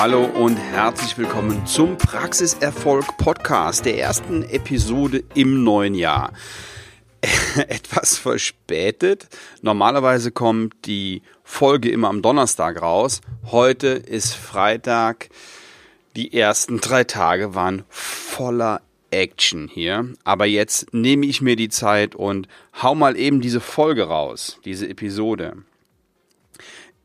hallo und herzlich willkommen zum Praxiserfolg Podcast, der ersten Episode im neuen Jahr. Etwas verspätet. Normalerweise kommt die Folge immer am Donnerstag raus. Heute ist Freitag. Die ersten drei Tage waren voller Action hier. Aber jetzt nehme ich mir die Zeit und hau mal eben diese Folge raus, diese Episode.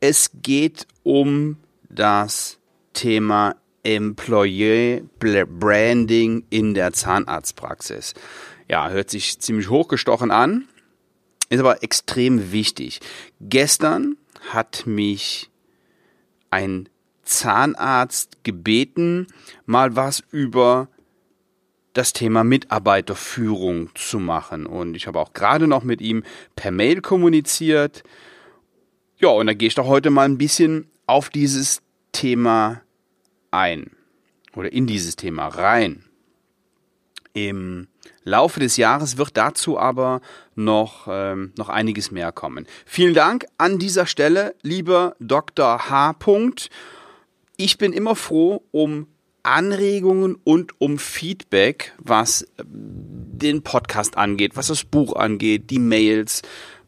Es geht um das Thema Employee Branding in der Zahnarztpraxis. Ja, hört sich ziemlich hochgestochen an, ist aber extrem wichtig. Gestern hat mich ein Zahnarzt gebeten, mal was über das Thema Mitarbeiterführung zu machen. Und ich habe auch gerade noch mit ihm per Mail kommuniziert. Ja, und da gehe ich doch heute mal ein bisschen auf dieses Thema ein oder in dieses Thema rein. Im Laufe des Jahres wird dazu aber noch, ähm, noch einiges mehr kommen. Vielen Dank an dieser Stelle, lieber Dr. H. Ich bin immer froh um Anregungen und um Feedback, was äh, den Podcast angeht, was das Buch angeht, die Mails.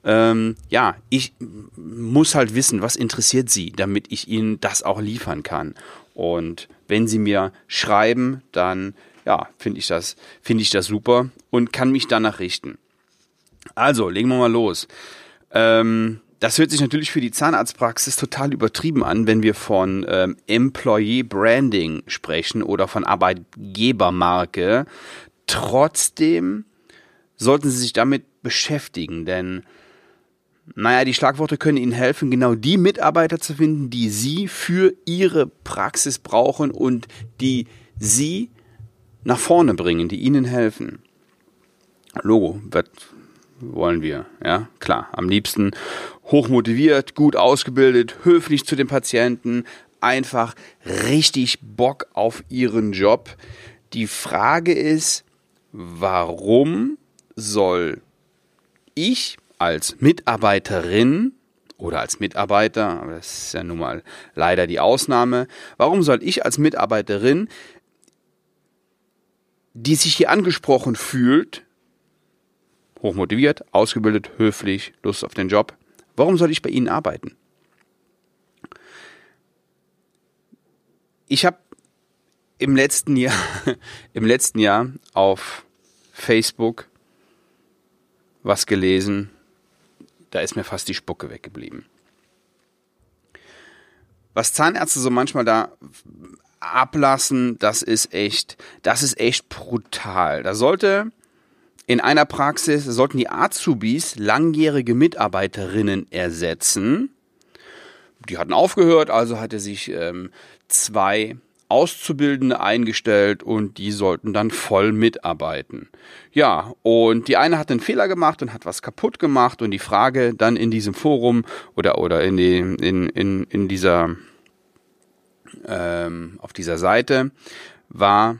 Ähm, ja, ich muss halt wissen, was interessiert Sie, damit ich Ihnen das auch liefern kann. Und wenn Sie mir schreiben, dann ja, finde ich das, ich das super und kann mich danach richten. Also, legen wir mal los. Ähm, das hört sich natürlich für die Zahnarztpraxis total übertrieben an, wenn wir von ähm, Employee Branding sprechen oder von Arbeitgebermarke. Trotzdem sollten Sie sich damit beschäftigen, denn naja, die Schlagworte können Ihnen helfen, genau die Mitarbeiter zu finden, die Sie für Ihre Praxis brauchen und die Sie nach vorne bringen, die Ihnen helfen. Logo wird wollen wir, ja, klar. Am liebsten hochmotiviert, gut ausgebildet, höflich zu den Patienten, einfach richtig Bock auf ihren Job. Die Frage ist, warum soll ich als Mitarbeiterin oder als Mitarbeiter, aber das ist ja nun mal leider die Ausnahme, warum soll ich als Mitarbeiterin, die sich hier angesprochen fühlt, hochmotiviert, ausgebildet, höflich, Lust auf den Job. Warum soll ich bei Ihnen arbeiten? Ich habe im letzten Jahr, im letzten Jahr auf Facebook was gelesen, da ist mir fast die Spucke weggeblieben. Was Zahnärzte so manchmal da ablassen, das ist echt, das ist echt brutal. Da sollte in einer Praxis sollten die Azubis langjährige Mitarbeiterinnen ersetzen. Die hatten aufgehört, also hatte sich ähm, zwei Auszubildende eingestellt und die sollten dann voll mitarbeiten. Ja, und die eine hat einen Fehler gemacht und hat was kaputt gemacht und die Frage dann in diesem Forum oder, oder in, die, in, in, in dieser, ähm, auf dieser Seite war,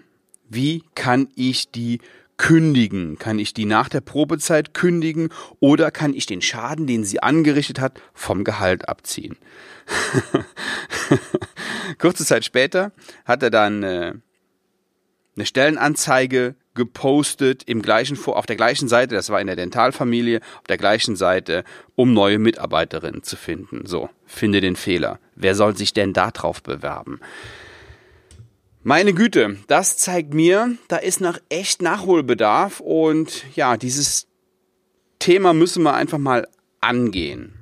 wie kann ich die kündigen? Kann ich die nach der Probezeit kündigen oder kann ich den Schaden, den sie angerichtet hat, vom Gehalt abziehen? Kurze Zeit später hat er dann äh, eine Stellenanzeige gepostet im gleichen auf der gleichen Seite, das war in der Dentalfamilie, auf der gleichen Seite, um neue Mitarbeiterinnen zu finden. So, finde den Fehler. Wer soll sich denn da drauf bewerben? Meine Güte, das zeigt mir, da ist noch echt Nachholbedarf und ja, dieses Thema müssen wir einfach mal angehen.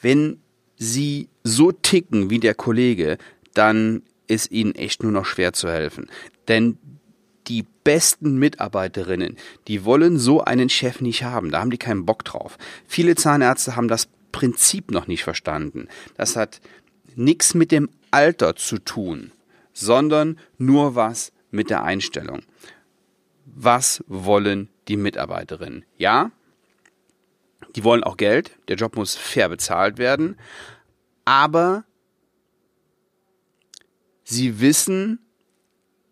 Wenn Sie so ticken wie der Kollege, dann ist Ihnen echt nur noch schwer zu helfen. Denn die besten Mitarbeiterinnen, die wollen so einen Chef nicht haben. Da haben die keinen Bock drauf. Viele Zahnärzte haben das Prinzip noch nicht verstanden. Das hat nichts mit dem Alter zu tun sondern nur was mit der Einstellung. Was wollen die Mitarbeiterinnen? Ja, die wollen auch Geld, der Job muss fair bezahlt werden, aber sie wissen,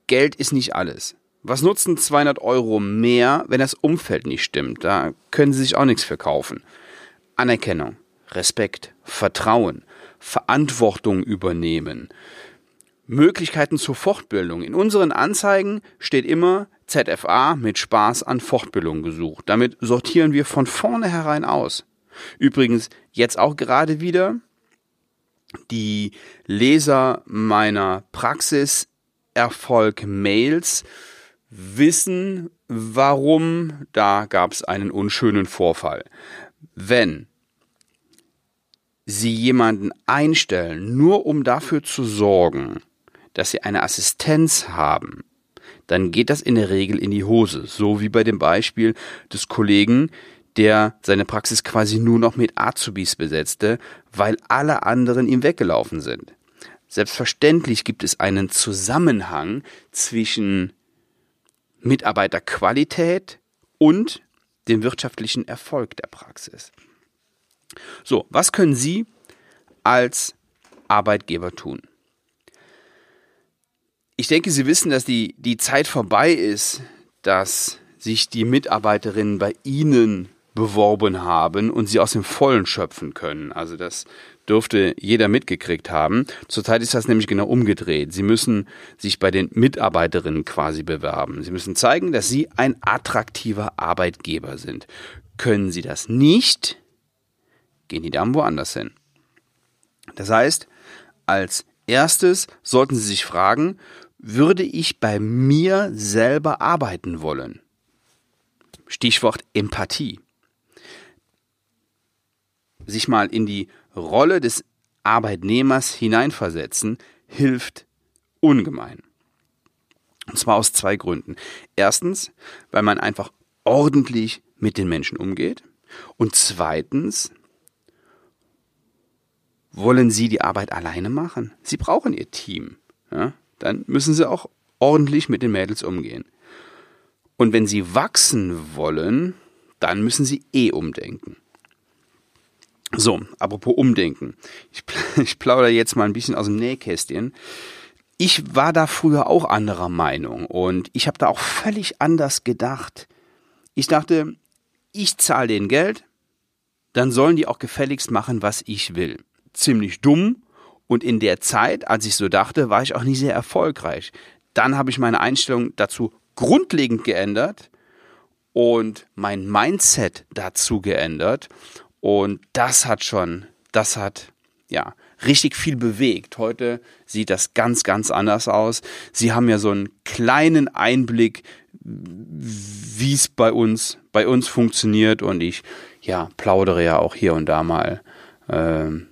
Geld ist nicht alles. Was nutzen 200 Euro mehr, wenn das Umfeld nicht stimmt? Da können sie sich auch nichts verkaufen. Anerkennung, Respekt, Vertrauen, Verantwortung übernehmen, Möglichkeiten zur Fortbildung. In unseren Anzeigen steht immer ZFA mit Spaß an Fortbildung gesucht. Damit sortieren wir von vornherein aus. Übrigens jetzt auch gerade wieder die Leser meiner Praxis Erfolg Mails wissen, warum. Da gab es einen unschönen Vorfall. Wenn Sie jemanden einstellen, nur um dafür zu sorgen, dass Sie eine Assistenz haben, dann geht das in der Regel in die Hose. So wie bei dem Beispiel des Kollegen, der seine Praxis quasi nur noch mit Azubis besetzte, weil alle anderen ihm weggelaufen sind. Selbstverständlich gibt es einen Zusammenhang zwischen Mitarbeiterqualität und dem wirtschaftlichen Erfolg der Praxis. So, was können Sie als Arbeitgeber tun? Ich denke, Sie wissen, dass die, die Zeit vorbei ist, dass sich die Mitarbeiterinnen bei Ihnen beworben haben und sie aus dem Vollen schöpfen können. Also das dürfte jeder mitgekriegt haben. Zurzeit ist das nämlich genau umgedreht. Sie müssen sich bei den Mitarbeiterinnen quasi bewerben. Sie müssen zeigen, dass sie ein attraktiver Arbeitgeber sind. Können sie das nicht, gehen die Damen woanders hin. Das heißt, als erstes sollten Sie sich fragen, würde ich bei mir selber arbeiten wollen? Stichwort Empathie. Sich mal in die Rolle des Arbeitnehmers hineinversetzen, hilft ungemein. Und zwar aus zwei Gründen. Erstens, weil man einfach ordentlich mit den Menschen umgeht. Und zweitens, wollen Sie die Arbeit alleine machen? Sie brauchen Ihr Team. Ja? dann müssen sie auch ordentlich mit den Mädels umgehen. Und wenn sie wachsen wollen, dann müssen sie eh umdenken. So, apropos umdenken. Ich, ich plaudere jetzt mal ein bisschen aus dem Nähkästchen. Ich war da früher auch anderer Meinung und ich habe da auch völlig anders gedacht. Ich dachte, ich zahle denen Geld, dann sollen die auch gefälligst machen, was ich will. Ziemlich dumm und in der Zeit, als ich so dachte, war ich auch nie sehr erfolgreich. Dann habe ich meine Einstellung dazu grundlegend geändert und mein Mindset dazu geändert. Und das hat schon, das hat, ja, richtig viel bewegt. Heute sieht das ganz, ganz anders aus. Sie haben ja so einen kleinen Einblick, wie es bei uns, bei uns funktioniert und ich, ja, plaudere ja auch hier und da mal, ähm,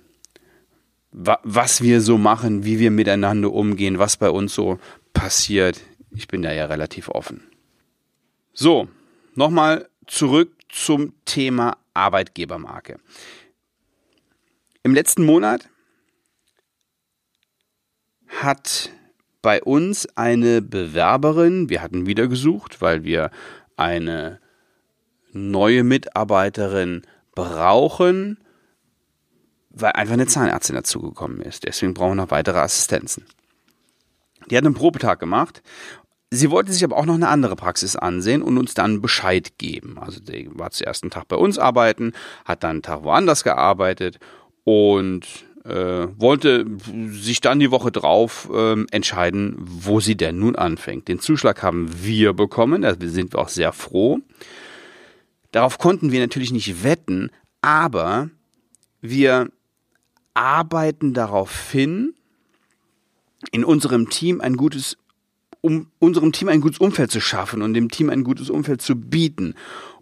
was wir so machen, wie wir miteinander umgehen, was bei uns so passiert. Ich bin da ja relativ offen. So, nochmal zurück zum Thema Arbeitgebermarke. Im letzten Monat hat bei uns eine Bewerberin, wir hatten wieder gesucht, weil wir eine neue Mitarbeiterin brauchen, weil einfach eine Zahnärztin dazugekommen ist. Deswegen brauchen wir noch weitere Assistenzen. Die hat einen Probetag gemacht. Sie wollte sich aber auch noch eine andere Praxis ansehen und uns dann Bescheid geben. Also die war zuerst einen Tag bei uns arbeiten, hat dann einen Tag woanders gearbeitet und äh, wollte sich dann die Woche drauf äh, entscheiden, wo sie denn nun anfängt. Den Zuschlag haben wir bekommen, da sind wir auch sehr froh. Darauf konnten wir natürlich nicht wetten, aber wir arbeiten darauf hin, in unserem Team ein gutes um unserem Team ein gutes Umfeld zu schaffen und dem Team ein gutes Umfeld zu bieten.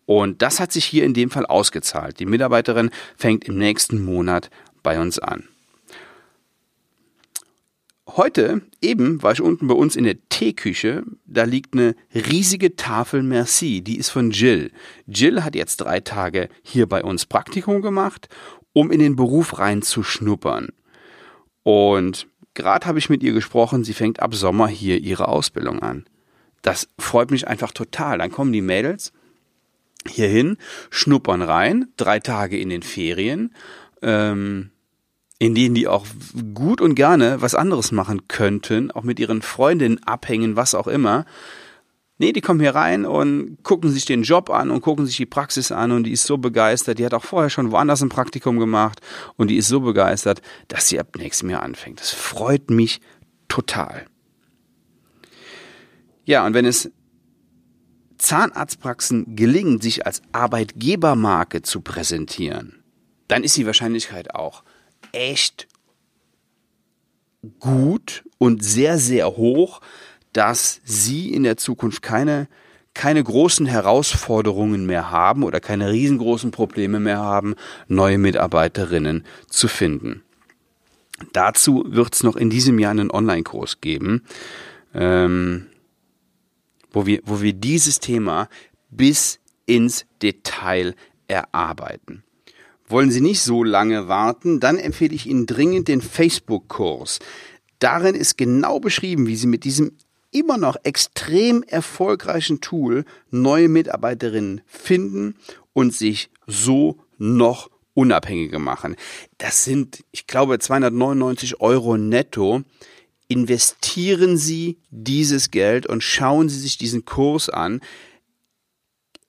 Und das hat sich hier in dem Fall ausgezahlt. Die Mitarbeiterin fängt im nächsten Monat bei uns an. Heute eben war ich unten bei uns in der Teeküche. Da liegt eine riesige Tafel Merci. Die ist von Jill. Jill hat jetzt drei Tage hier bei uns Praktikum gemacht um in den Beruf reinzuschnuppern. Und gerade habe ich mit ihr gesprochen, sie fängt ab Sommer hier ihre Ausbildung an. Das freut mich einfach total. Dann kommen die Mädels hierhin, schnuppern rein, drei Tage in den Ferien, ähm, in denen die auch gut und gerne was anderes machen könnten, auch mit ihren Freundinnen abhängen, was auch immer. Nee, die kommen hier rein und gucken sich den Job an und gucken sich die Praxis an und die ist so begeistert. Die hat auch vorher schon woanders ein Praktikum gemacht und die ist so begeistert, dass sie ab nächstem Jahr anfängt. Das freut mich total. Ja, und wenn es Zahnarztpraxen gelingt, sich als Arbeitgebermarke zu präsentieren, dann ist die Wahrscheinlichkeit auch echt gut und sehr, sehr hoch, dass sie in der Zukunft keine, keine großen Herausforderungen mehr haben oder keine riesengroßen Probleme mehr haben, neue Mitarbeiterinnen zu finden. Dazu wird es noch in diesem Jahr einen Online-Kurs geben, ähm, wo, wir, wo wir dieses Thema bis ins Detail erarbeiten. Wollen Sie nicht so lange warten, dann empfehle ich Ihnen dringend den Facebook-Kurs. Darin ist genau beschrieben, wie Sie mit diesem immer noch extrem erfolgreichen Tool neue Mitarbeiterinnen finden und sich so noch unabhängiger machen. Das sind, ich glaube, 299 Euro netto. Investieren Sie dieses Geld und schauen Sie sich diesen Kurs an.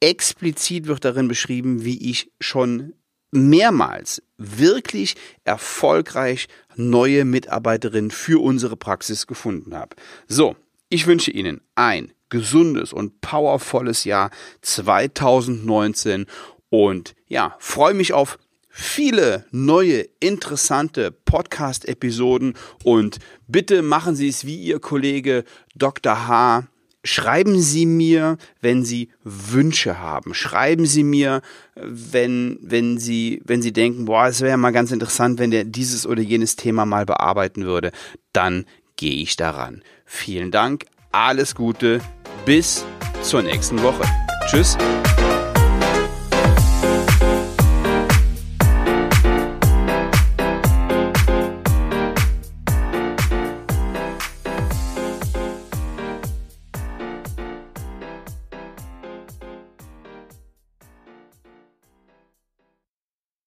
Explizit wird darin beschrieben, wie ich schon mehrmals wirklich erfolgreich neue Mitarbeiterinnen für unsere Praxis gefunden habe. So, ich wünsche Ihnen ein gesundes und powervolles Jahr 2019 und ja, freue mich auf viele neue interessante Podcast-Episoden und bitte machen Sie es wie Ihr Kollege Dr. H. Schreiben Sie mir, wenn Sie Wünsche haben. Schreiben Sie mir, wenn, wenn Sie, wenn Sie denken, boah, es wäre mal ganz interessant, wenn der dieses oder jenes Thema mal bearbeiten würde. Dann gehe ich daran. Vielen Dank, alles Gute, bis zur nächsten Woche. Tschüss.